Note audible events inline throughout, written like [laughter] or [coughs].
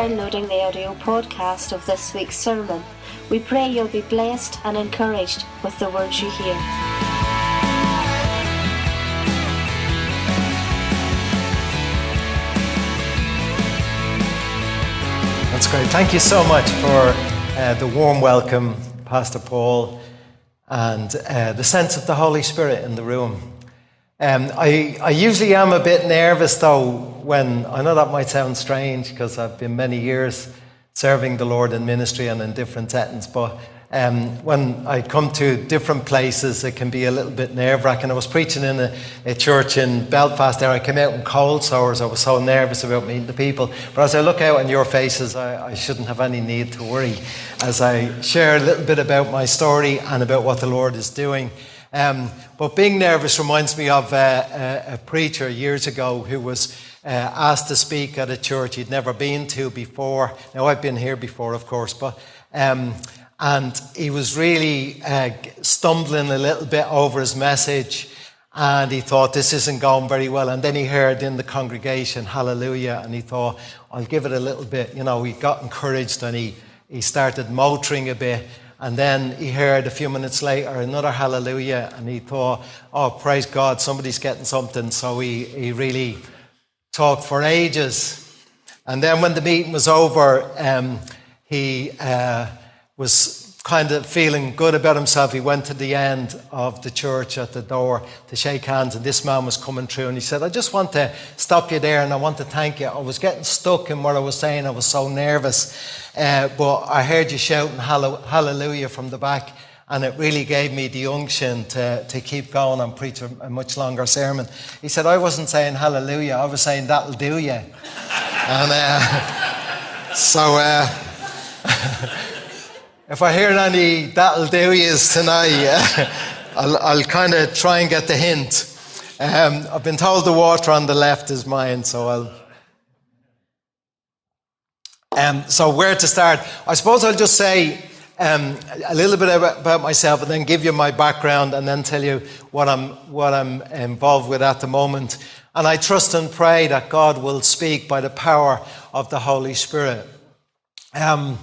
downloading the audio podcast of this week's sermon. We pray you'll be blessed and encouraged with the words you hear. That's great. Thank you so much for uh, the warm welcome, Pastor Paul, and uh, the sense of the Holy Spirit in the room. Um, I, I usually am a bit nervous though when, I know that might sound strange because I've been many years serving the Lord in ministry and in different settings, but um, when I come to different places, it can be a little bit nerve wracking. I was preaching in a, a, church in Belfast there. I came out in cold sores. I was so nervous about meeting the people. But as I look out on your faces, I, I shouldn't have any need to worry as I share a little bit about my story and about what the Lord is doing. Um, but being nervous reminds me of a, a, a preacher years ago who was uh, asked to speak at a church he'd never been to before. Now, I've been here before, of course, but. Um, and he was really uh, stumbling a little bit over his message. And he thought, this isn't going very well. And then he heard in the congregation, hallelujah. And he thought, I'll give it a little bit. You know, he got encouraged and he, he started motoring a bit. And then he heard a few minutes later another hallelujah, and he thought, oh, praise God, somebody's getting something. So he, he really talked for ages. And then when the meeting was over, um, he uh, was kind of feeling good about himself. He went to the end of the church at the door to shake hands, and this man was coming through, and he said, I just want to stop you there and I want to thank you. I was getting stuck in what I was saying, I was so nervous. Uh, but I heard you shouting hallelujah from the back, and it really gave me the unction to, to keep going and preach a, a much longer sermon. He said, I wasn't saying hallelujah, I was saying that'll do you. [laughs] and uh, so, uh, [laughs] if I hear any that'll do yous tonight, [laughs] I'll, I'll kind of try and get the hint. Um, I've been told the water on the left is mine, so I'll um, so, where to start? I suppose I'll just say um, a little bit about myself and then give you my background and then tell you what I'm, what I'm involved with at the moment. And I trust and pray that God will speak by the power of the Holy Spirit. Um,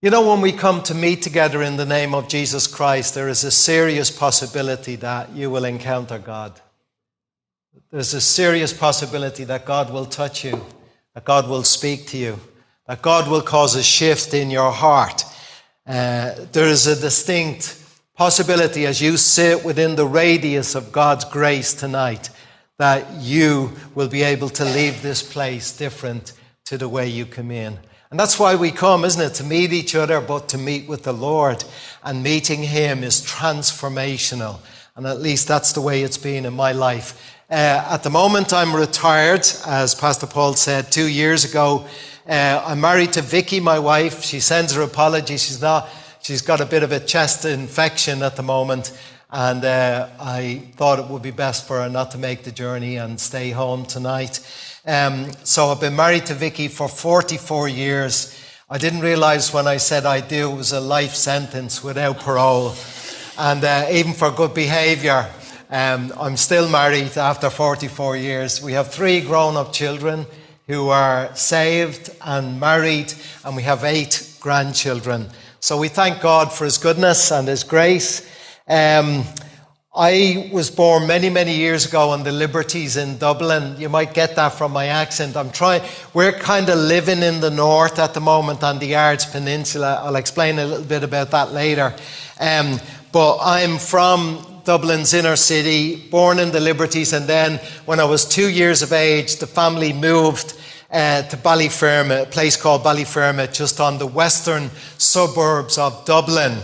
you know, when we come to meet together in the name of Jesus Christ, there is a serious possibility that you will encounter God. There's a serious possibility that God will touch you that God will speak to you, that God will cause a shift in your heart. Uh, there is a distinct possibility as you sit within the radius of God's grace tonight that you will be able to leave this place different to the way you come in. And that's why we come, isn't it? To meet each other, but to meet with the Lord. And meeting Him is transformational. And at least that's the way it's been in my life. Uh, at the moment, I'm retired, as Pastor Paul said two years ago. Uh, I'm married to Vicky, my wife. She sends her apologies. She's not. She's got a bit of a chest infection at the moment, and uh, I thought it would be best for her not to make the journey and stay home tonight. Um, so I've been married to Vicky for 44 years. I didn't realize when I said I do it was a life sentence without parole, and uh, even for good behaviour. Um, I'm still married after 44 years. We have three grown up children who are saved and married, and we have eight grandchildren. So we thank God for His goodness and His grace. Um, I was born many, many years ago on the Liberties in Dublin. You might get that from my accent. I'm trying, we're kind of living in the north at the moment on the Ards Peninsula. I'll explain a little bit about that later. Um, but I'm from Dublin's inner city, born in the Liberties, and then when I was two years of age, the family moved uh, to Ballyfermot, a place called Ballyfermot, just on the western suburbs of Dublin.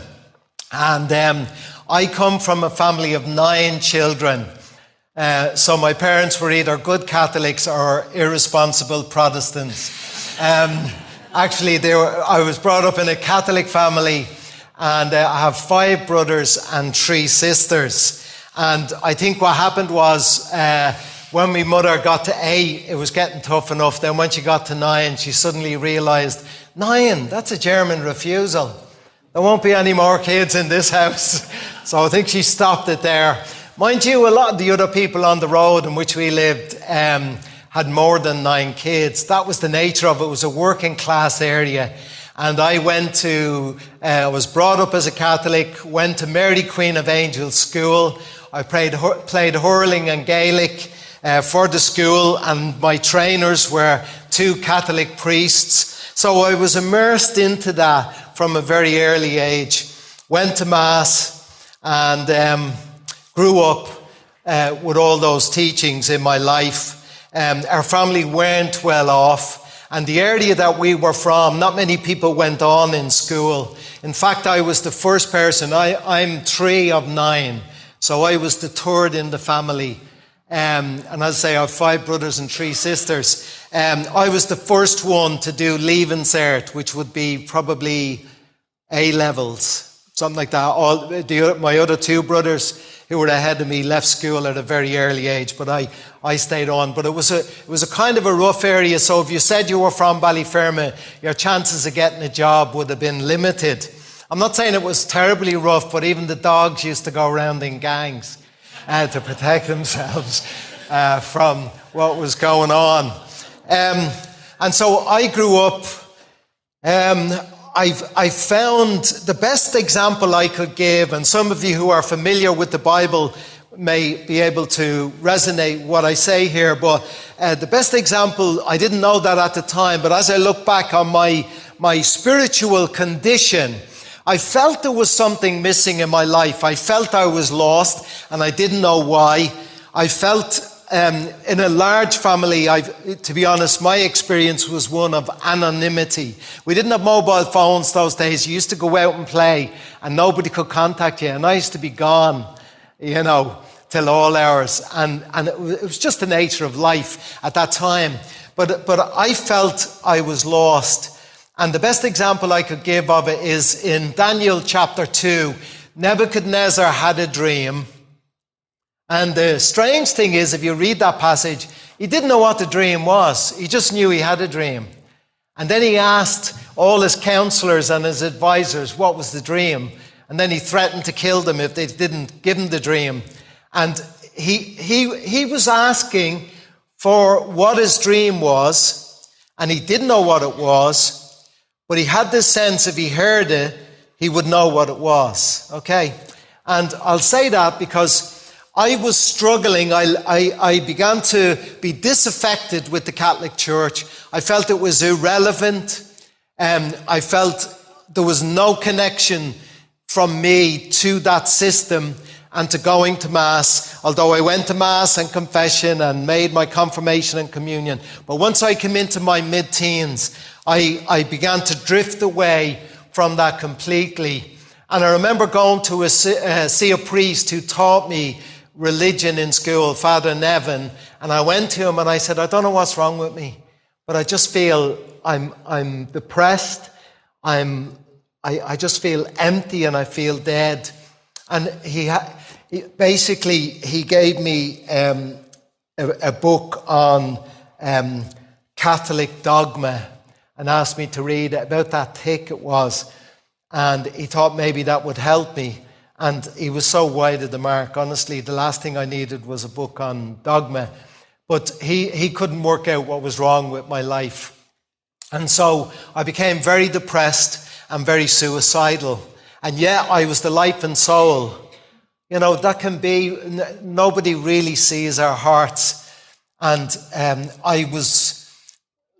And um, I come from a family of nine children. Uh, so my parents were either good Catholics or irresponsible Protestants. Um, actually, were, I was brought up in a Catholic family and uh, I have five brothers and three sisters. And I think what happened was uh, when my mother got to eight, it was getting tough enough. Then when she got to nine, she suddenly realized, nine, that's a German refusal. There won't be any more kids in this house. [laughs] So I think she stopped it there. Mind you, a lot of the other people on the road in which we lived um, had more than nine kids. That was the nature of it. It was a working class area. And I went to, uh, I was brought up as a Catholic, went to Mary Queen of Angels School. I played, played hurling and Gaelic uh, for the school, and my trainers were two Catholic priests. So I was immersed into that from a very early age. Went to Mass and um, grew up uh, with all those teachings in my life. Um, our family weren't well off, and the area that we were from, not many people went on in school. In fact, I was the first person. I, I'm three of nine, so I was the third in the family. Um, and as I say, I have five brothers and three sisters. Um, I was the first one to do Leaving Cert, which would be probably A levels, something like that. All the, my other two brothers who were ahead of me left school at a very early age, but I, I stayed on. But it was, a, it was a kind of a rough area, so if you said you were from Ballyfermot, your chances of getting a job would have been limited. I'm not saying it was terribly rough, but even the dogs used to go around in gangs uh, to protect themselves uh, from what was going on. Um, and so I grew up. Um, I've, I found the best example I could give, and some of you who are familiar with the Bible may be able to resonate what I say here, but uh, the best example, I didn't know that at the time, but as I look back on my, my spiritual condition, I felt there was something missing in my life. I felt I was lost and I didn't know why. I felt um, in a large family, I've, to be honest, my experience was one of anonymity. We didn't have mobile phones those days. You used to go out and play, and nobody could contact you. And I used to be gone, you know, till all hours. And, and it was just the nature of life at that time. But, but I felt I was lost. And the best example I could give of it is in Daniel chapter 2. Nebuchadnezzar had a dream and the strange thing is, if you read that passage, he didn't know what the dream was. He just knew he had a dream. And then he asked all his counselors and his advisors what was the dream. And then he threatened to kill them if they didn't give him the dream. And he, he, he was asking for what his dream was, and he didn't know what it was, but he had this sense if he heard it, he would know what it was. Okay? And I'll say that because I was struggling. I, I, I, began to be disaffected with the Catholic Church. I felt it was irrelevant. Um, I felt there was no connection from me to that system and to going to Mass, although I went to Mass and confession and made my confirmation and communion. But once I came into my mid teens, I, I began to drift away from that completely. And I remember going to a, uh, see a priest who taught me religion in school, Father Nevin, and I went to him and I said, I don't know what's wrong with me, but I just feel I'm, I'm depressed. I'm, I, I just feel empty and I feel dead. And he, ha- he basically, he gave me um, a, a, book on um, Catholic dogma and asked me to read. About that thick it was. And he thought maybe that would help me. And he was so wide of the mark. Honestly, the last thing I needed was a book on dogma. But he, he couldn't work out what was wrong with my life. And so I became very depressed and very suicidal. And yet I was the life and soul. You know, that can be, nobody really sees our hearts. And um, I was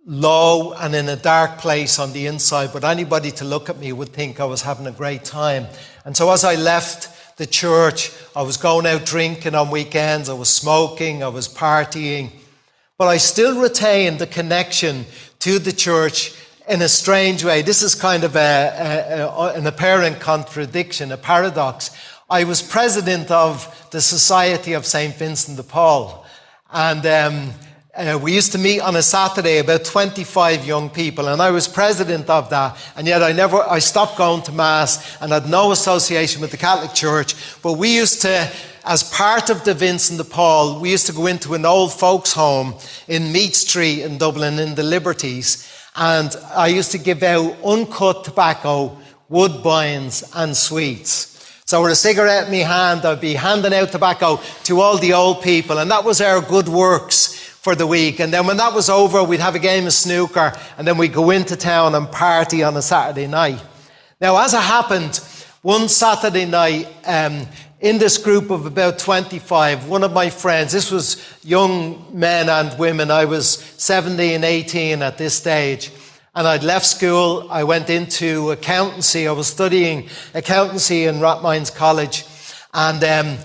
low and in a dark place on the inside, but anybody to look at me would think I was having a great time. And so as I left the church, I was going out drinking on weekends, I was smoking, I was partying, but I still retained the connection to the church in a strange way. This is kind of a, a, a, an apparent contradiction, a paradox. I was president of the Society of St. Vincent de Paul. And um, uh, we used to meet on a Saturday, about 25 young people, and I was president of that. And yet I never, I stopped going to Mass and had no association with the Catholic Church. But we used to, as part of the Vincent de Paul, we used to go into an old folks' home in Meath Street in Dublin in the Liberties. And I used to give out uncut tobacco, woodbines, and sweets. So with a cigarette in my hand, I'd be handing out tobacco to all the old people. And that was our good works for the week. And then when that was over, we'd have a game of snooker and then we'd go into town and party on a Saturday night. Now, as it happened, one Saturday night, um, in this group of about 25, one of my friends, this was young men and women, I was 17, 18 at this stage, and I'd left school, I went into accountancy, I was studying accountancy in Rathmines College, and um,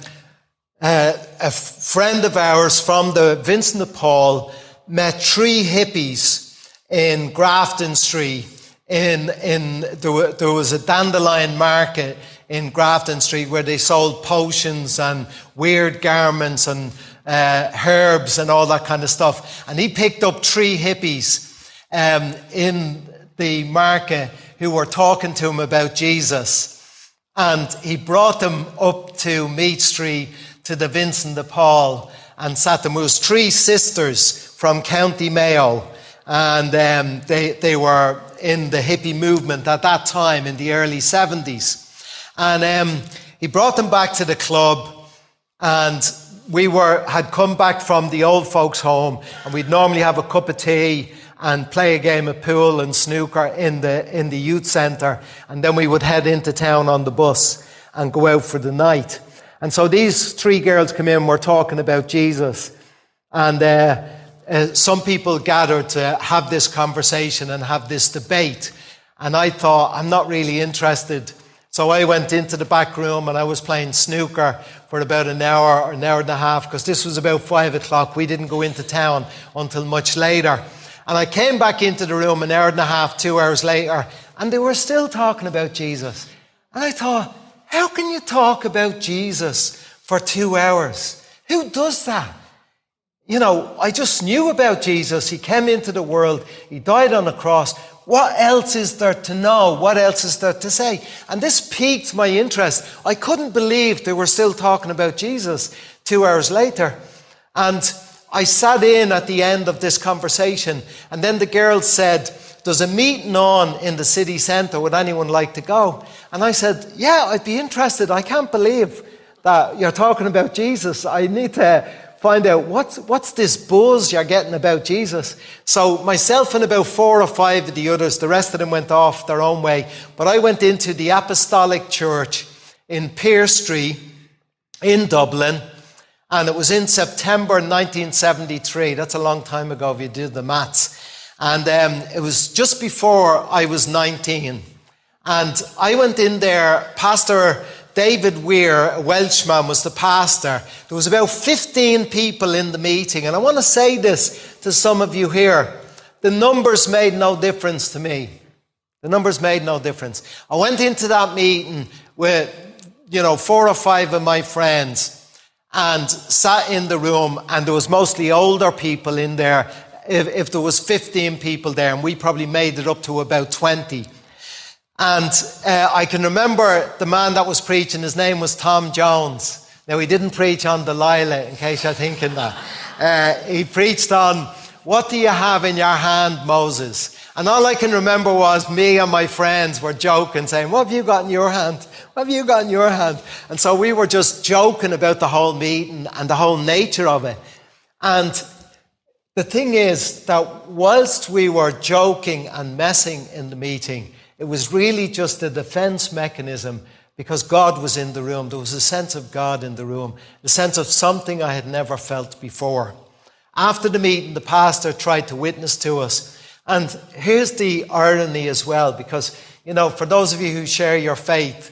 uh, a friend of ours from the Vincent de Paul met three hippies in Grafton Street. In, in, there, there was a dandelion market in Grafton Street where they sold potions and weird garments and uh, herbs and all that kind of stuff. And he picked up three hippies um, in the market who were talking to him about Jesus. And he brought them up to Meath Street to the Vincent de Paul and sat them. Was three sisters from County Mayo. And um, they, they were in the hippie movement at that time in the early 70s. And um, he brought them back to the club. And we were, had come back from the old folks' home. And we'd normally have a cup of tea and play a game of pool and snooker in the, in the youth centre. And then we would head into town on the bus and go out for the night. And so these three girls come in, we're talking about Jesus. And uh, uh, some people gathered to have this conversation and have this debate. And I thought, I'm not really interested. So I went into the back room and I was playing snooker for about an hour or an hour and a half because this was about five o'clock. We didn't go into town until much later. And I came back into the room an hour and a half, two hours later, and they were still talking about Jesus. And I thought, how can you talk about Jesus for two hours? Who does that? You know, I just knew about Jesus. He came into the world. He died on the cross. What else is there to know? What else is there to say? And this piqued my interest. I couldn't believe they were still talking about Jesus two hours later. And I sat in at the end of this conversation, and then the girl said, There's a meeting on in the city centre. Would anyone like to go? And I said, Yeah, I'd be interested. I can't believe that you're talking about Jesus. I need to find out what's, what's this buzz you're getting about Jesus. So, myself and about four or five of the others, the rest of them went off their own way. But I went into the Apostolic Church in Pearse Street in Dublin. And it was in September 1973. That's a long time ago if you did the maths. And um, it was just before I was 19. And I went in there, Pastor David Weir, a Welshman, was the pastor. There was about 15 people in the meeting. And I want to say this to some of you here. The numbers made no difference to me. The numbers made no difference. I went into that meeting with, you know, four or five of my friends and sat in the room and there was mostly older people in there. If, if there was 15 people there and we probably made it up to about 20. And uh, I can remember the man that was preaching, his name was Tom Jones. Now, he didn't preach on Delilah, in case you're thinking that. Uh, he preached on, What do you have in your hand, Moses? And all I can remember was me and my friends were joking, saying, What have you got in your hand? What have you got in your hand? And so we were just joking about the whole meeting and the whole nature of it. And the thing is that whilst we were joking and messing in the meeting, it was really just a defense mechanism because God was in the room. There was a sense of God in the room, a sense of something I had never felt before. After the meeting, the pastor tried to witness to us. And here's the irony as well, because, you know, for those of you who share your faith,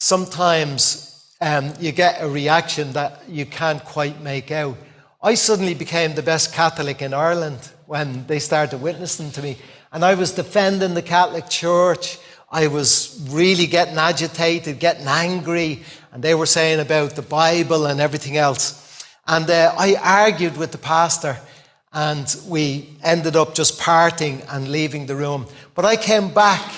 sometimes um, you get a reaction that you can't quite make out. I suddenly became the best Catholic in Ireland when they started witnessing to me. And I was defending the Catholic Church. I was really getting agitated, getting angry. And they were saying about the Bible and everything else. And uh, I argued with the pastor. And we ended up just parting and leaving the room. But I came back.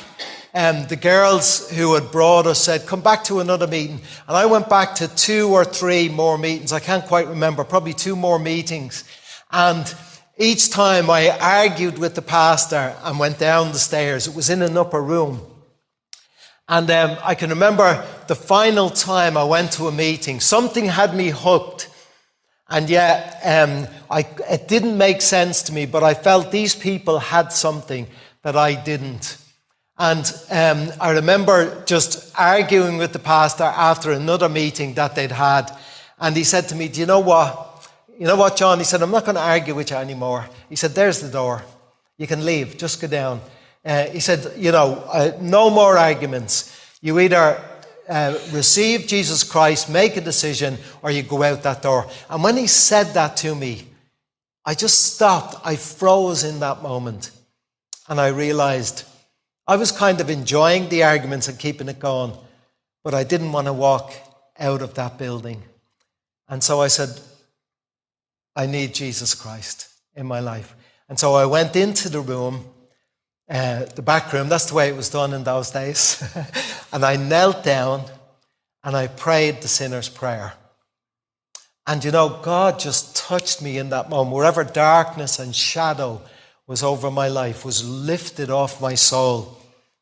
And the girls who had brought us said, Come back to another meeting. And I went back to two or three more meetings. I can't quite remember, probably two more meetings. And each time I argued with the pastor and went down the stairs, it was in an upper room. And um, I can remember the final time I went to a meeting, something had me hooked. And yet, um, I, it didn't make sense to me, but I felt these people had something that I didn't. And um, I remember just arguing with the pastor after another meeting that they'd had. And he said to me, Do you know what? You know what, John? He said, I'm not going to argue with you anymore. He said, There's the door. You can leave. Just go down. Uh, he said, You know, uh, no more arguments. You either uh, receive Jesus Christ, make a decision, or you go out that door. And when he said that to me, I just stopped. I froze in that moment. And I realized I was kind of enjoying the arguments and keeping it going, but I didn't want to walk out of that building. And so I said, I need Jesus Christ in my life. And so I went into the room, uh, the back room, that's the way it was done in those days. [laughs] and I knelt down and I prayed the sinner's prayer. And you know, God just touched me in that moment. Wherever darkness and shadow was over my life, was lifted off my soul.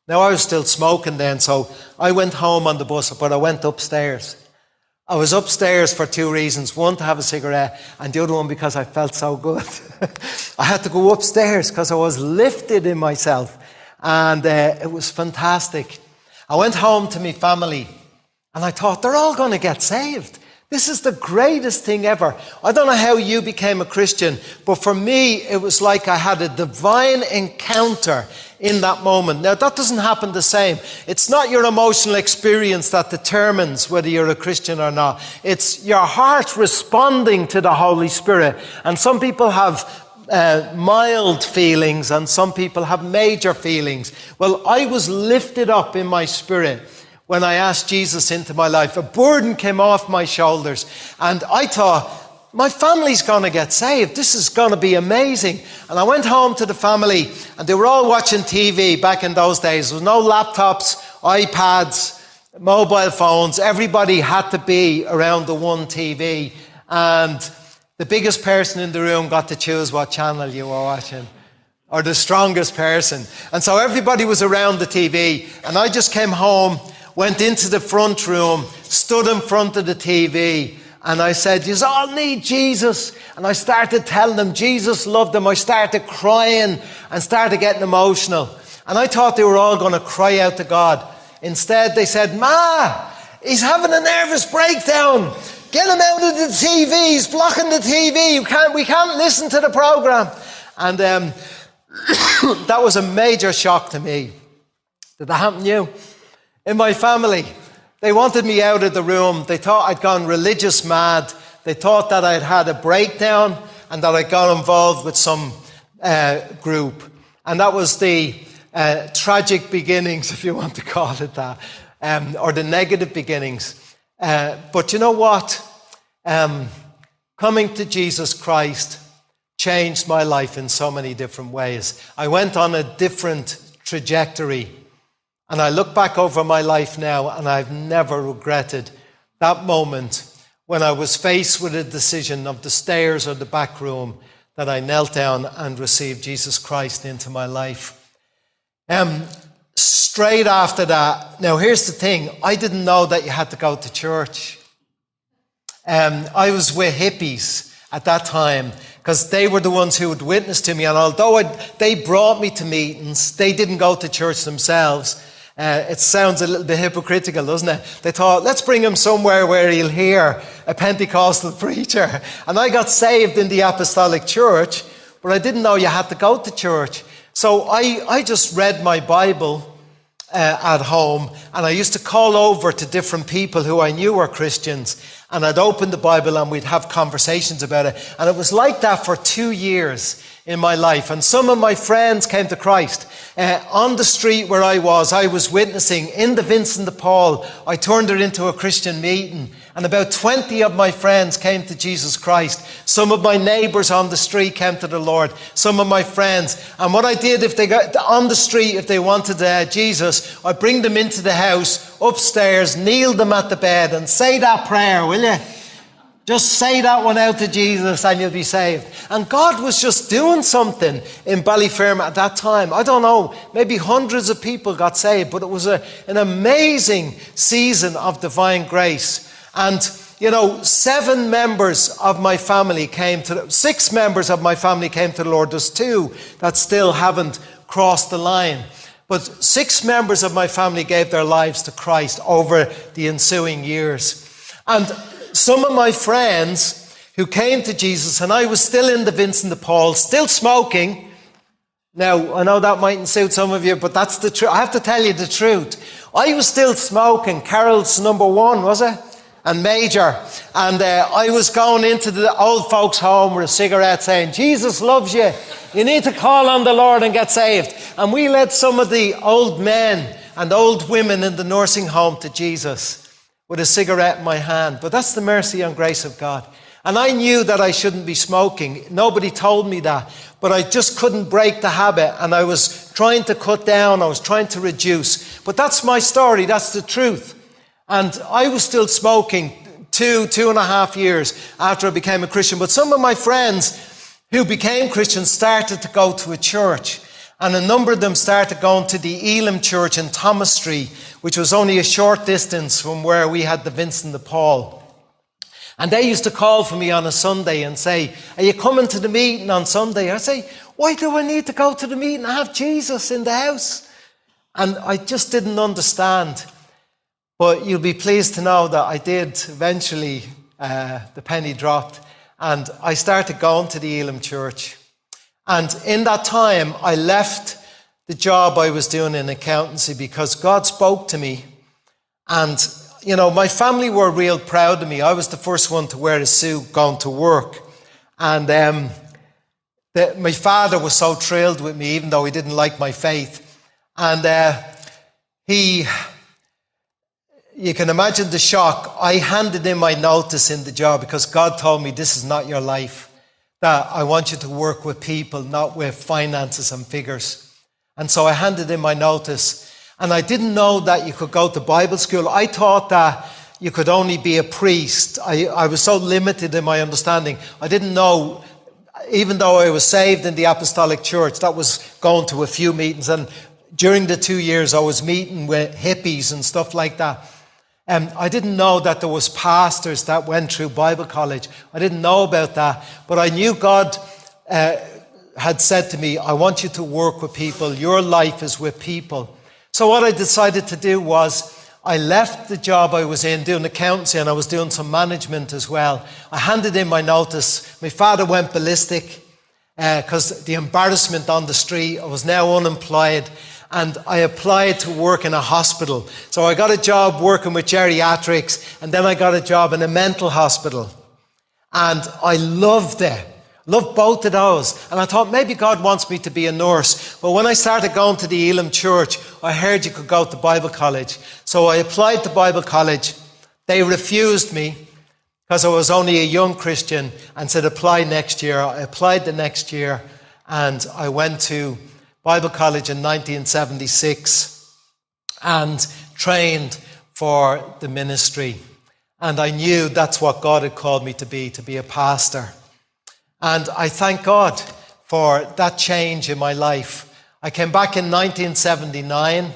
Now, I was still smoking then, so I went home on the bus, but I went upstairs. I was upstairs for two reasons. One, to have a cigarette, and the other one, because I felt so good. [laughs] I had to go upstairs because I was lifted in myself, and uh, it was fantastic. I went home to my family, and I thought, they're all going to get saved. This is the greatest thing ever. I don't know how you became a Christian, but for me, it was like I had a divine encounter in that moment. Now, that doesn't happen the same. It's not your emotional experience that determines whether you're a Christian or not. It's your heart responding to the Holy Spirit. And some people have uh, mild feelings and some people have major feelings. Well, I was lifted up in my spirit when I asked Jesus into my life. A burden came off my shoulders, and I thought, my family's going to get saved. This is going to be amazing. And I went home to the family, and they were all watching TV back in those days. There was no laptops, iPads, mobile phones. Everybody had to be around the one TV. And the biggest person in the room got to choose what channel you were watching or the strongest person. And so everybody was around the TV. And I just came home went into the front room, stood in front of the TV, and I said, You all need Jesus. And I started telling them Jesus loved them. I started crying and started getting emotional. And I thought they were all going to cry out to God. Instead, they said, Ma, he's having a nervous breakdown. Get him out of the TV. He's blocking the TV. Can't, we can't listen to the program. And um, [coughs] that was a major shock to me. Did that happen to you? In my family. They wanted me out of the room. They thought I'd gone religious mad. They thought that I'd had a breakdown and that I'd got involved with some uh, group. And that was the uh, tragic beginnings, [laughs] if you want to call it that, um, or the negative beginnings. Uh, but you know what? Um, coming to Jesus Christ changed my life in so many different ways. I went on a different trajectory and I look back over my life now and I've never regretted that moment when I was faced with a decision of the stairs or the back room that I knelt down and received Jesus Christ into my life. Um, straight after that, now here's the thing I didn't know that you had to go to church. Um, I was with hippies at that time because they were the ones who would witness to me. And although I'd, they brought me to meetings, they didn't go to church themselves. Uh, it sounds a little bit hypocritical, doesn't it? They thought, let's bring him somewhere where he'll hear a Pentecostal [laughs] preacher. And I got saved in the Apostolic Church, but I didn't know you had to go to church. So I, I just read my Bible uh, at home, and I used to call over to different people who I knew were Christians, and I'd open the Bible and we'd have conversations about it. And it was like that for two years in my life. And some of my friends came to Christ. Uh, on the street where I was, I was witnessing in the Vincent de Paul. I turned it into a Christian meeting. And about 20 of my friends came to Jesus Christ. Some of my neighbors on the street came to the Lord. Some of my friends. And what I did if they got on the street, if they wanted uh, Jesus, I bring them into the house, upstairs, kneel them at the bed and say that prayer, will you? Just say that one out to Jesus and you'll be saved. And God was just doing something in Ballyfermot at that time. I don't know, maybe hundreds of people got saved, but it was a, an amazing season of divine grace. And, you know, seven members of my family came to, six members of my family came to the Lord. There's two that still haven't crossed the line. But six members of my family gave their lives to Christ over the ensuing years. And some of my friends who came to Jesus, and I was still in the Vincent de Paul, still smoking. Now, I know that mightn't suit some of you, but that's the truth. I have to tell you the truth. I was still smoking. Carroll's number one, was it? And Major. And uh, I was going into the old folks' home with a cigarette saying, Jesus loves you. You need to call on the Lord and get saved. And we led some of the old men and old women in the nursing home to Jesus with a cigarette in my hand. But that's the mercy and grace of God. And I knew that I shouldn't be smoking. Nobody told me that. But I just couldn't break the habit. And I was trying to cut down. I was trying to reduce. But that's my story. That's the truth. And I was still smoking two, two and a half years after I became a Christian. But some of my friends who became Christians started to go to a church. And a number of them started going to the Elim Church in Thomas Street, which was only a short distance from where we had the Vincent de Paul. And they used to call for me on a Sunday and say, Are you coming to the meeting on Sunday? I say, Why do I need to go to the meeting? I have Jesus in the house. And I just didn't understand. But you'll be pleased to know that I did eventually, uh, the penny dropped, and I started going to the Elim Church. And in that time, I left the job I was doing in accountancy because God spoke to me and you know, my family were real proud of me. I was the first one to wear a suit going to work. And um, the, my father was so thrilled with me, even though he didn't like my faith. And uh, he, you can imagine the shock. I handed in my notice in the job because God told me this is not your life. That I want you to work with people, not with finances and figures. And so I handed in my notice. And I didn't know that you could go to Bible school. I thought that you could only be a priest. I, I was so limited in my understanding. I didn't know, even though I was saved in the Apostolic Church, that was going to a few meetings. And during the two years, I was meeting with hippies and stuff like that. And I didn't know that there was pastors that went through Bible college. I didn't know about that, but I knew God uh, had said to me, "I want you to work with people. Your life is with people." So what I decided to do was I left the job I was in doing accountancy and I was doing some management as well. I handed in my notice. My father went ballistic because uh, the embarrassment on the street. I was now unemployed and I applied to work in a hospital. So I got a job working with geriatrics and then I got a job in a mental hospital. And I loved it. Loved both of those. And I thought maybe God wants me to be a nurse. But when I started going to the Elim church, I heard you could go to Bible college. So I applied to Bible college. They refused me because I was only a young Christian and said apply next year. I applied the next year and I went to Bible college in 1976 and trained for the ministry. And I knew that's what God had called me to be, to be a pastor. And I thank God for that change in my life. I came back in 1979,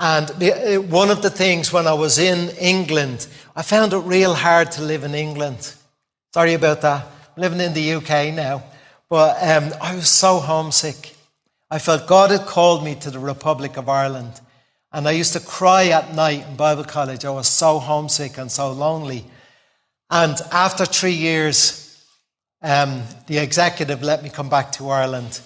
and uh, one of the things when I was in England, I found it real hard to live in England. Sorry about that. I'm living in the UK now. But um, I was so homesick. I felt God had called me to the Republic of Ireland. And I used to cry at night in Bible college. I was so homesick and so lonely. And after three years, um, the executive let me come back to Ireland.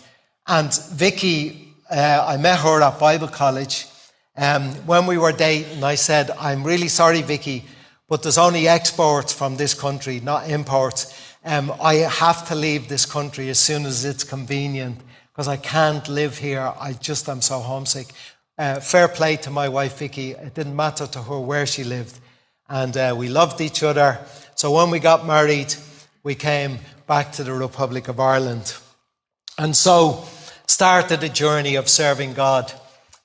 And Vicky, uh, I met her at Bible College. Um, when we were dating, I said, I'm really sorry, Vicky, but there's only exports from this country, not imports. Um, I have to leave this country as soon as it's convenient because I can't live here. I just am so homesick. Uh, fair play to my wife, Vicky. It didn't matter to her where she lived. And uh, we loved each other. So when we got married, we came back to the Republic of Ireland. And so started a journey of serving God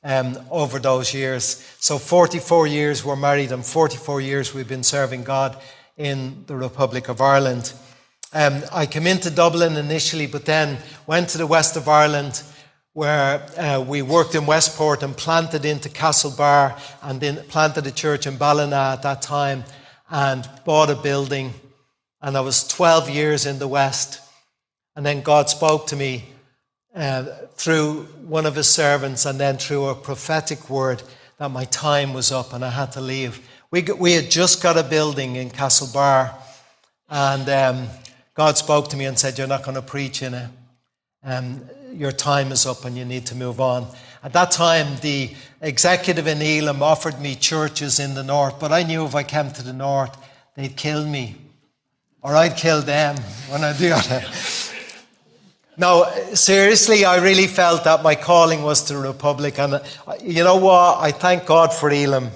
um, over those years. So 44 years we're married and 44 years we've been serving God in the Republic of Ireland. Um, I came into Dublin initially, but then went to the west of Ireland where uh, we worked in Westport and planted into Castlebar and then planted a church in Ballina at that time and bought a building. And I was 12 years in the West. And then God spoke to me uh, through one of his servants and then through a prophetic word that my time was up and I had to leave. We, we had just got a building in Castlebar, and um, God spoke to me and said, You're not going to preach in it. Um, your time is up and you need to move on. At that time, the executive in Elim offered me churches in the north, but I knew if I came to the north, they'd kill me, or I'd kill them when I do it. No, seriously, I really felt that my calling was to the Republic. And uh, you know what? I thank God for Elim.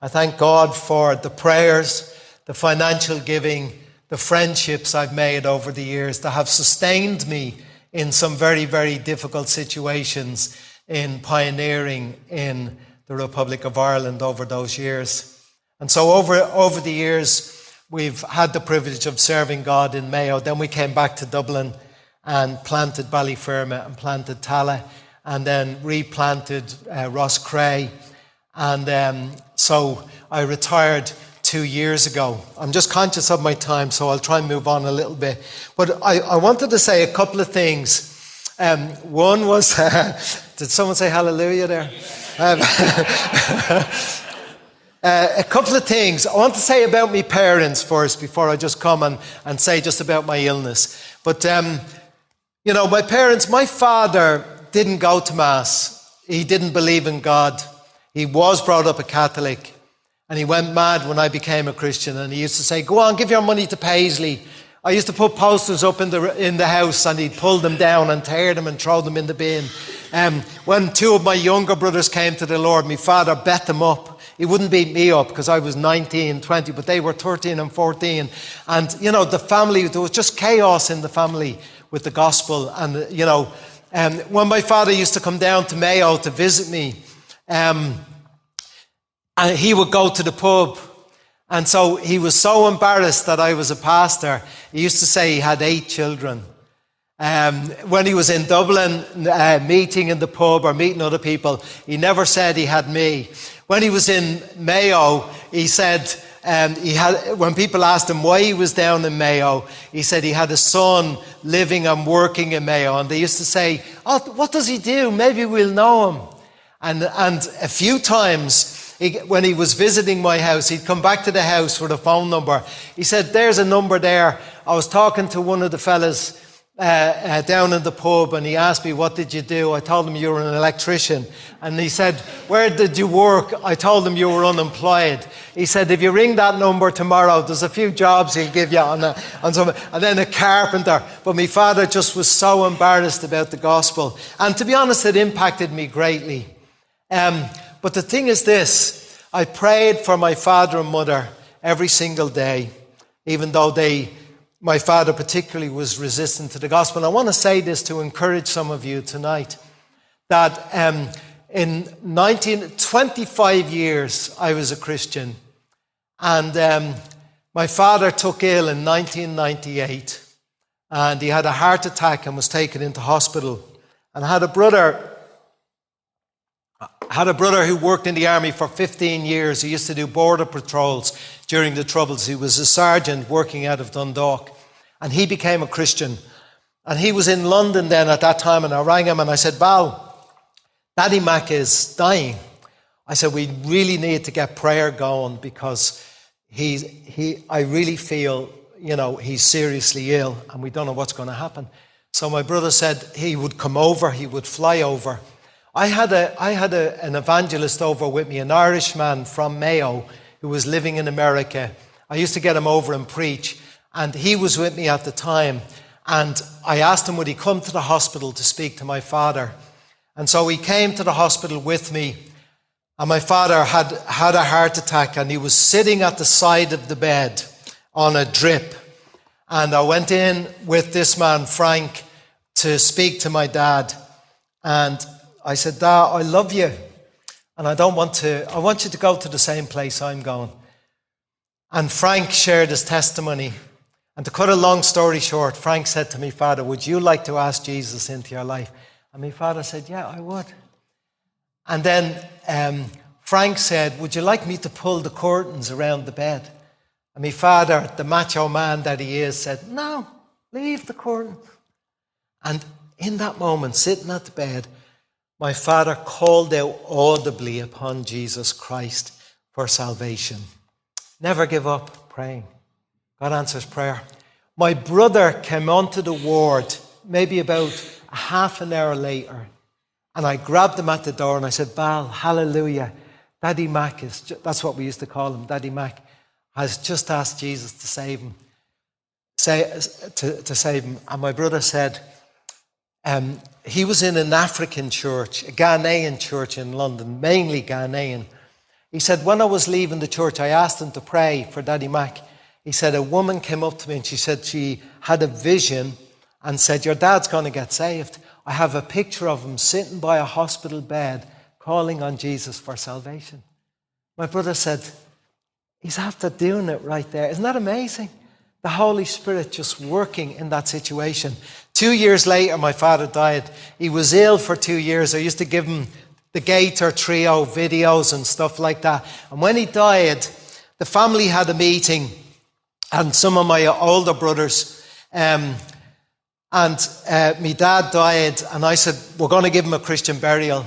I thank God for the prayers, the financial giving, the friendships I've made over the years that have sustained me in some very, very difficult situations in pioneering in the Republic of Ireland over those years. And so over, over the years, we've had the privilege of serving God in Mayo. Then we came back to Dublin and planted Ballyfermot and planted Tallaght and then replanted uh, Roscrea. And um, so I retired two years ago. I'm just conscious of my time, so I'll try and move on a little bit. But I, I wanted to say a couple of things. Um, one was, [laughs] did someone say hallelujah there? Um, [laughs] uh, a couple of things. I want to say about my parents first before I just come and, and say just about my illness. But um, you know, my parents, my father didn't go to Mass. He didn't believe in God. He was brought up a Catholic. And he went mad when I became a Christian. And he used to say, Go on, give your money to Paisley. I used to put posters up in the, in the house and he'd pull them down and tear them and throw them in the bin. Um, when two of my younger brothers came to the Lord, my father bet them up. He wouldn't beat me up because I was 19, 20, but they were 13 and 14. And, you know, the family, there was just chaos in the family with the gospel. And, you know, um, when my father used to come down to Mayo to visit me, um, and he would go to the pub. And so he was so embarrassed that I was a pastor. He used to say he had eight children. Um, when he was in Dublin, uh, meeting in the pub or meeting other people, he never said he had me. When he was in Mayo, he said, um, he had, when people asked him why he was down in Mayo, he said he had a son living and working in Mayo. And they used to say, Oh, what does he do? Maybe we'll know him. And, and a few times, he, when he was visiting my house, he'd come back to the house for the phone number. He said, There's a number there. I was talking to one of the fellas uh, uh, down in the pub and he asked me, What did you do? I told him you were an electrician. And he said, Where did you work? I told him you were unemployed. He said, If you ring that number tomorrow, there's a few jobs he'll give you on, a, on some, and then a carpenter. But my father just was so embarrassed about the gospel. And to be honest, it impacted me greatly. Um, but the thing is this I prayed for my father and mother every single day, even though they my father particularly was resistant to the gospel. I want to say this to encourage some of you tonight that um, in 19, 25 years I was a Christian, and um, my father took ill in 1998, and he had a heart attack and was taken into hospital. And I had a brother had a brother who worked in the army for 15 years. He used to do border patrols during the Troubles. He was a sergeant working out of Dundalk. And he became a Christian. And he was in London then at that time. And I rang him and I said, Val, Daddy Mac is dying. I said, we really need to get prayer going because he's, he, I really feel, you know, he's seriously ill and we don't know what's going to happen. So my brother said he would come over, he would fly over. I had, a, I had a, an evangelist over with me, an Irishman from Mayo who was living in America. I used to get him over and preach, and he was with me at the time. And I asked him, would he come to the hospital to speak to my father? And so he came to the hospital with me. And my father had had a heart attack, and he was sitting at the side of the bed on a drip. And I went in with this man, Frank, to speak to my dad. And I said, Dad, I love you. And I don't want to, I want you to go to the same place I'm going. And Frank shared his testimony. And to cut a long story short, Frank said to me, Father, would you like to ask Jesus into your life? And my father said, Yeah, I would. And then um, Frank said, Would you like me to pull the curtains around the bed? And my father, the macho man that he is, said, No, leave the curtain. And in that moment, sitting at the bed, my father called out audibly upon Jesus Christ for salvation. Never give up praying. God answers prayer. My brother came onto the ward maybe about a half an hour later, and I grabbed him at the door and I said, Val, hallelujah. Daddy Mac is, that's what we used to call him, Daddy Mac, has just asked Jesus to save him. Say, to, to save him. And my brother said, um, he was in an African church, a Ghanaian church in London, mainly Ghanaian. He said, When I was leaving the church, I asked him to pray for Daddy Mac. He said, A woman came up to me and she said she had a vision and said, Your dad's going to get saved. I have a picture of him sitting by a hospital bed calling on Jesus for salvation. My brother said, He's after doing it right there. Isn't that amazing? The Holy Spirit just working in that situation. Two years later, my father died. He was ill for two years. I used to give him the Gaither Trio videos and stuff like that. And when he died, the family had a meeting, and some of my older brothers, um, and uh, my dad died, and I said, We're going to give him a Christian burial.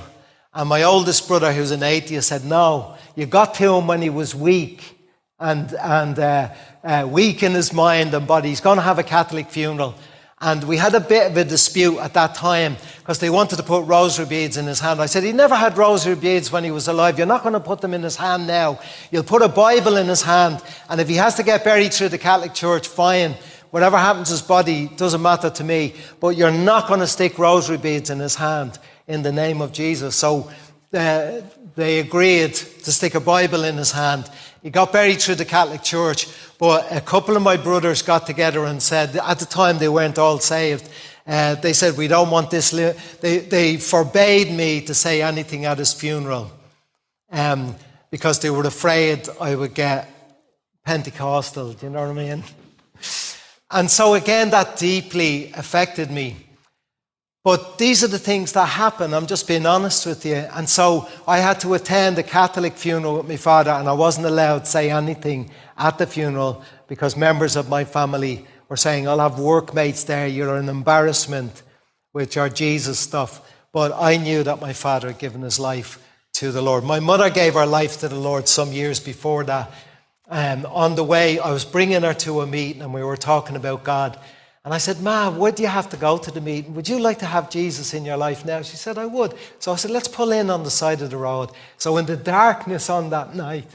And my oldest brother, who's an atheist, said, No, you got to him when he was weak and, and uh, uh, weak in his mind and body. He's going to have a Catholic funeral. And we had a bit of a dispute at that time because they wanted to put rosary beads in his hand. I said, He never had rosary beads when he was alive. You're not going to put them in his hand now. You'll put a Bible in his hand. And if he has to get buried through the Catholic Church, fine. Whatever happens to his body doesn't matter to me. But you're not going to stick rosary beads in his hand in the name of Jesus. So uh, they agreed to stick a Bible in his hand. He got buried through the Catholic Church, but a couple of my brothers got together and said, at the time they weren't all saved, uh, they said, We don't want this. Li-. They, they forbade me to say anything at his funeral um, because they were afraid I would get Pentecostal. Do you know what I mean? And so, again, that deeply affected me. But these are the things that happen. I'm just being honest with you. And so I had to attend a Catholic funeral with my father, and I wasn't allowed to say anything at the funeral because members of my family were saying, I'll have workmates there. You're an embarrassment with your Jesus stuff. But I knew that my father had given his life to the Lord. My mother gave her life to the Lord some years before that. Um, on the way, I was bringing her to a meeting, and we were talking about God. And I said, Ma, would you have to go to the meeting? Would you like to have Jesus in your life now? She said, I would. So I said, let's pull in on the side of the road. So in the darkness on that night,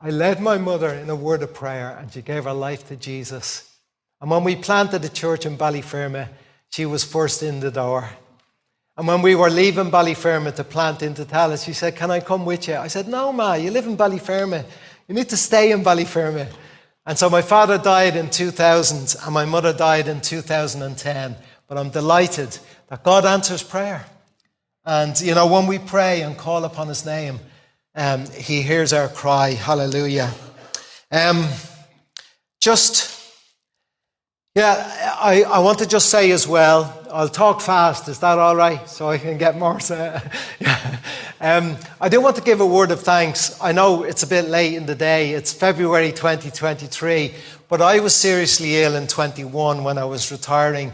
I led my mother in a word of prayer and she gave her life to Jesus. And when we planted the church in Ballyfermot, she was first in the door. And when we were leaving Ballyfermot to plant into Tallaght, she said, Can I come with you? I said, No, Ma, you live in Ballyfermot. You need to stay in Ballyfermot. And so my father died in 2000 and my mother died in 2010. But I'm delighted that God answers prayer. And, you know, when we pray and call upon his name, um, he hears our cry. Hallelujah. Um, just, yeah, I, I want to just say as well, I'll talk fast. Is that all right? So I can get more. [laughs] yeah. um, I do want to give a word of thanks. I know it's a bit late in the day. It's February 2023, but I was seriously ill in 21 when I was retiring,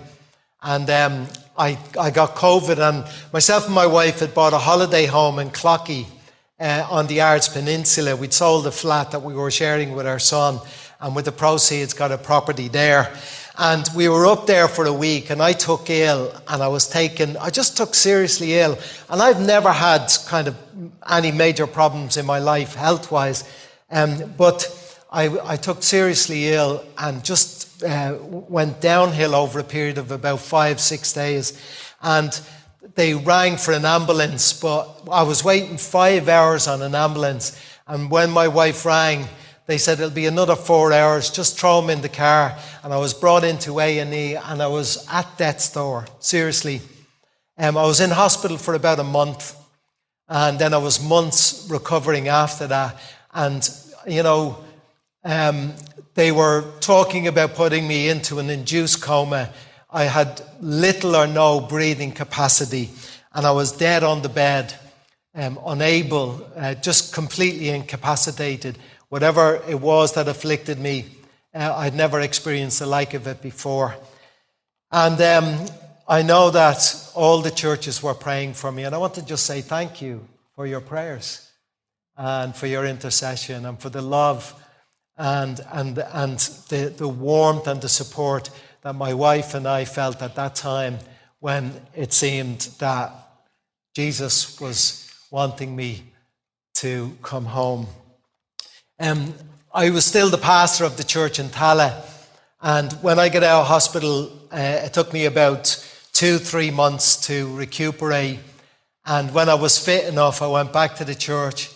and um, I, I got COVID. And myself and my wife had bought a holiday home in Cloughey uh, on the Ards Peninsula. We'd sold the flat that we were sharing with our son, and with the proceeds, got a property there. And we were up there for a week, and I took ill, and I was taken, I just took seriously ill. And I've never had kind of any major problems in my life, health wise. Um, but I, I, took seriously ill and just uh, went downhill over a period of about five, six days. And they rang for an ambulance, but I was waiting five hours on an ambulance. And when my wife rang, they said it'll be another four hours. Just throw him in the car. And I was brought into A and E, and I was at death's door. Seriously, um, I was in hospital for about a month, and then I was months recovering after that. And you know, um, they were talking about putting me into an induced coma. I had little or no breathing capacity, and I was dead on the bed, um, unable, uh, just completely incapacitated whatever it was that afflicted me, uh, I'd never experienced the like of it before. And um, I know that all the churches were praying for me, and I want to just say thank you for your prayers and for your intercession and for the love and, and, and the, the warmth and the support that my wife and I felt at that time when it seemed that Jesus was wanting me to come home. Um, I was still the pastor of the church in Tallaght, and when I got out of hospital, uh, it took me about two, three months to recuperate. And when I was fit enough, I went back to the church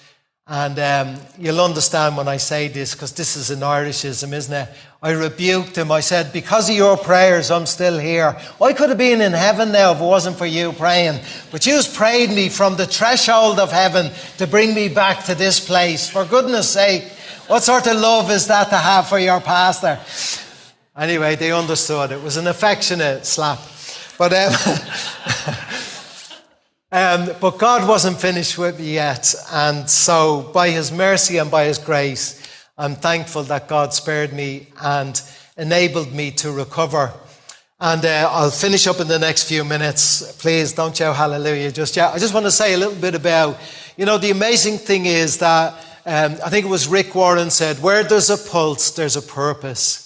and um, you'll understand when I say this, because this is an Irishism, isn't it? I rebuked him. I said, Because of your prayers, I'm still here. I could have been in heaven now if it wasn't for you praying. But you've prayed me from the threshold of heaven to bring me back to this place. For goodness sake, what sort of love is that to have for your pastor? Anyway, they understood. It was an affectionate slap. But. Um, [laughs] Um, but God wasn't finished with me yet. And so, by His mercy and by His grace, I'm thankful that God spared me and enabled me to recover. And uh, I'll finish up in the next few minutes. Please don't shout hallelujah just yet. I just want to say a little bit about, you know, the amazing thing is that um, I think it was Rick Warren said, where there's a pulse, there's a purpose.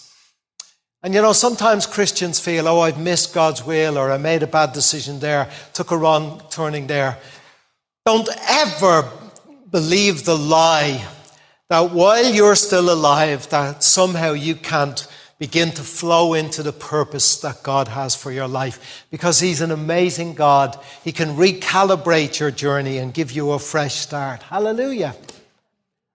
And you know, sometimes Christians feel, oh, I've missed God's will or I made a bad decision there, took a wrong turning there. Don't ever believe the lie that while you're still alive, that somehow you can't begin to flow into the purpose that God has for your life. Because He's an amazing God. He can recalibrate your journey and give you a fresh start. Hallelujah.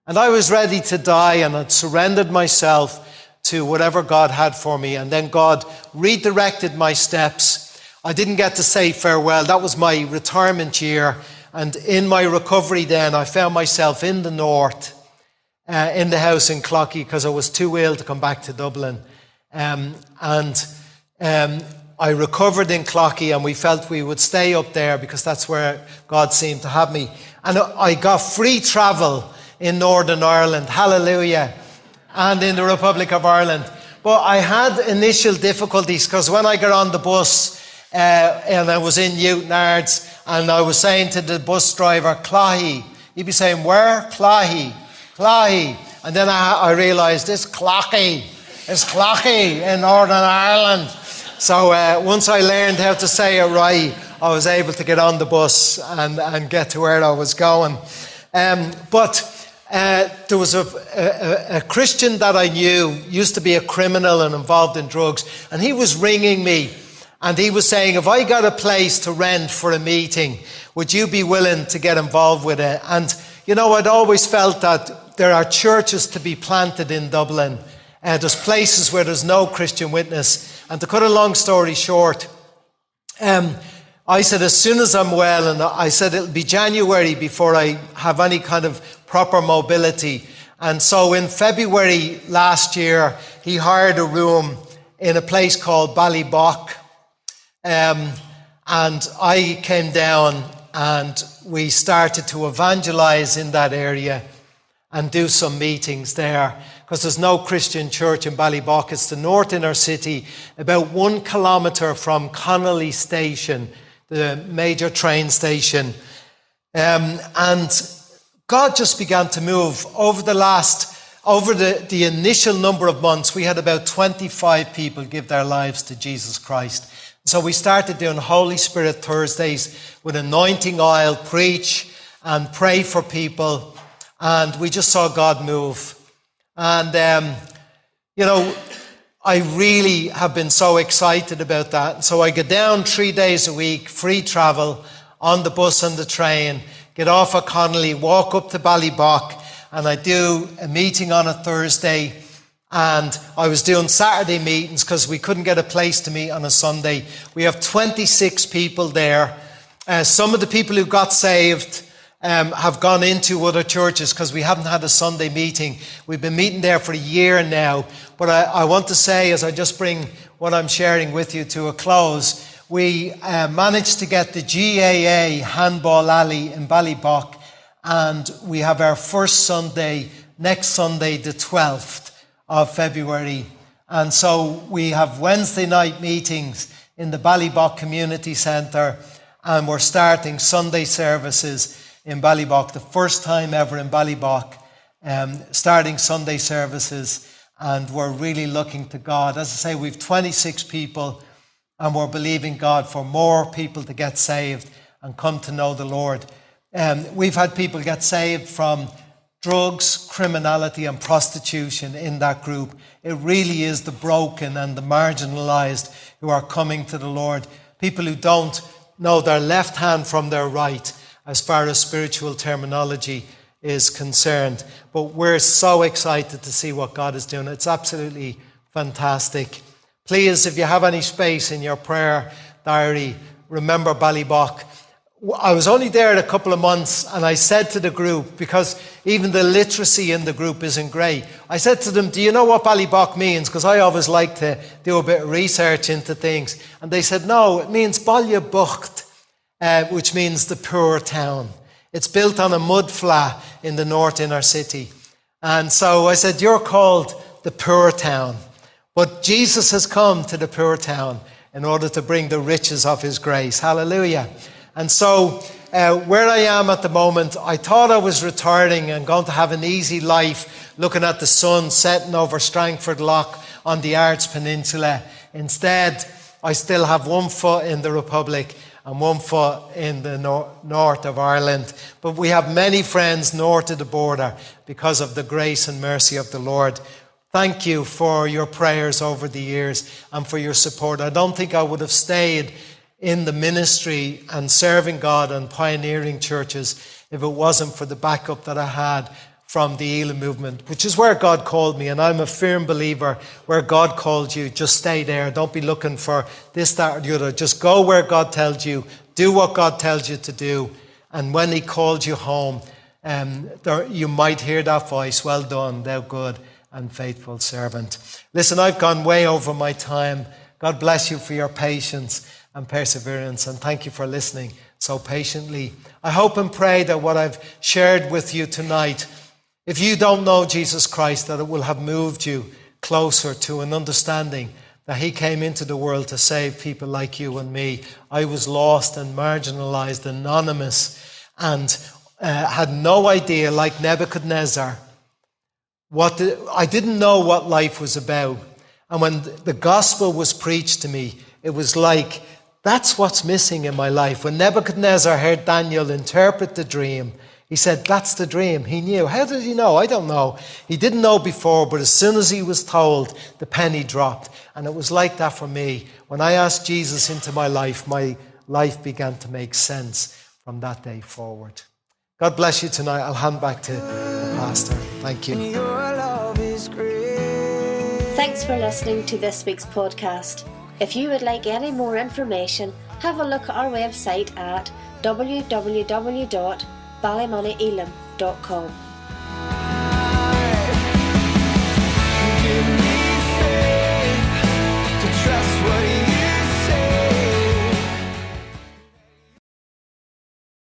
And I was ready to die and had surrendered myself to whatever God had for me. And then God redirected my steps. I didn't get to say farewell. That was my retirement year. And in my recovery, then, I found myself in the north, uh, in the house in Cloughey, because I was too ill to come back to Dublin. Um, and um, I recovered in Cloughey, and we felt we would stay up there because that's where God seemed to have me. And I got free travel in Northern Ireland. Hallelujah and in the Republic of Ireland. But I had initial difficulties because when I got on the bus uh, and I was in Newtownards and I was saying to the bus driver, Cloughey, he'd be saying, Where? Cloughey, Cloughey. And then I, I realised it's Cloughey, it's Cloughey in Northern Ireland. So uh, once I learned how to say it right, I was able to get on the bus and, and get to where I was going. Um, but uh, there was a, a, a, Christian that I knew, used to be a criminal and involved in drugs, and he was ringing me and he was saying, If I got a place to rent for a meeting, would you be willing to get involved with it? And, you know, I'd always felt that there are churches to be planted in Dublin. Uh, there's places where there's no Christian witness. And to cut a long story short, um, I said, as soon as I'm well, and I said it'll be January before I have any kind of proper mobility. And so in February last year, he hired a room in a place called Ballybough. Um, and I came down and we started to evangelize in that area and do some meetings there because there's no Christian church in Ballybough. It's the north inner city, about one kilometre from Connolly Station the major train station. Um, and God just began to move over the last, over the, the initial number of months. We had about 25 people give their lives to Jesus Christ. So we started doing Holy Spirit Thursdays with anointing oil, preach and pray for people. And we just saw God move. And, um, you know, I really have been so excited about that. So I get down three days a week, free travel on the bus and the train, get off at Connolly, walk up to Ballybough, and I do a meeting on a Thursday. And I was doing Saturday meetings because we couldn't get a place to meet on a Sunday. We have 26 people there. Uh, some of the people who got saved um, have gone into other churches because we haven't had a Sunday meeting. We've been meeting there for a year now. But I, I want to say, as I just bring what I'm sharing with you to a close, we uh, managed to get the GAA Handball Alley in Ballybough, and we have our first Sunday next Sunday, the 12th of February. And so we have Wednesday night meetings in the Ballybough Community Centre, and we're starting Sunday services in Ballybough, the first time ever in Ballybough, um, starting Sunday services. And we're really looking to God. As I say, we've 26 people, and we're believing God for more people to get saved and come to know the Lord. Um, we've had people get saved from drugs, criminality, and prostitution in that group. It really is the broken and the marginalized who are coming to the Lord. People who don't know their left hand from their right as far as spiritual terminology is concerned. But we're so excited to see what God is doing. It's absolutely fantastic. Please, if you have any space in your prayer diary, remember Ballybough. I was only there a couple of months and I said to the group, because even the literacy in the group isn't great, I said to them, Do you know what Ballybough means? Because I always like to do a bit of research into things. And they said, No, it means Ballybucht, uh, which means the poor town. It's built on a mud flat in the north inner city. And so I said, You're called the poor town. But Jesus has come to the poor town in order to bring the riches of his grace. Hallelujah. And so, uh, where I am at the moment, I thought I was retiring and going to have an easy life looking at the sun setting over Strangford Lough on the Ards Peninsula. Instead, I still have one foot in the Republic and one foot in the nor- north of Ireland. But we have many friends north of the border because of the grace and mercy of the Lord. Thank you for your prayers over the years and for your support. I don't think I would have stayed in the ministry and serving God and pioneering churches if it wasn't for the backup that I had from the Elim movement, which is where God called me. And I'm a firm believer where God called you, just stay there. Don't be looking for this, that, or the other. Just go where God tells you, do what God tells you to do. And when He called you home, um, there, you might hear that voice, Well done, thou good and faithful servant. Listen, I've gone way over my time. God bless you for your patience and perseverance. And thank you for listening so patiently. I hope and pray that what I've shared with you tonight, if you don't know Jesus Christ, that it will have moved you closer to an understanding that He came into the world to save people like you and me. I was lost and marginalized, anonymous, and uh, had no idea, like Nebuchadnezzar, what the, I didn't know what life was about. And when the gospel was preached to me, it was like that's what's missing in my life. When Nebuchadnezzar heard Daniel interpret the dream, he said, That's the dream. He knew. How did he know? I don't know. He didn't know before, but as soon as he was told, the penny dropped. And it was like that for me. When I asked Jesus into my life, my life began to make sense from that day forward. God bless you tonight. I'll hand back to the pastor. Thank you. Thanks for listening to this week's podcast. If you would like any more information, have a look at our website at www.ballymoneyElim.com.